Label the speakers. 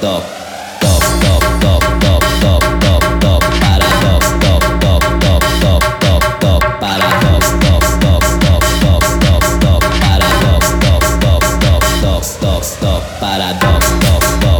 Speaker 1: top, top, top, top, top, top, top, top, paradox, top, top, top, top, top, top, paradox, top, stop, stop, stop, stop, stop, paradox, stop, stop, stop, stop, stop, stop, paradox, stop, stop.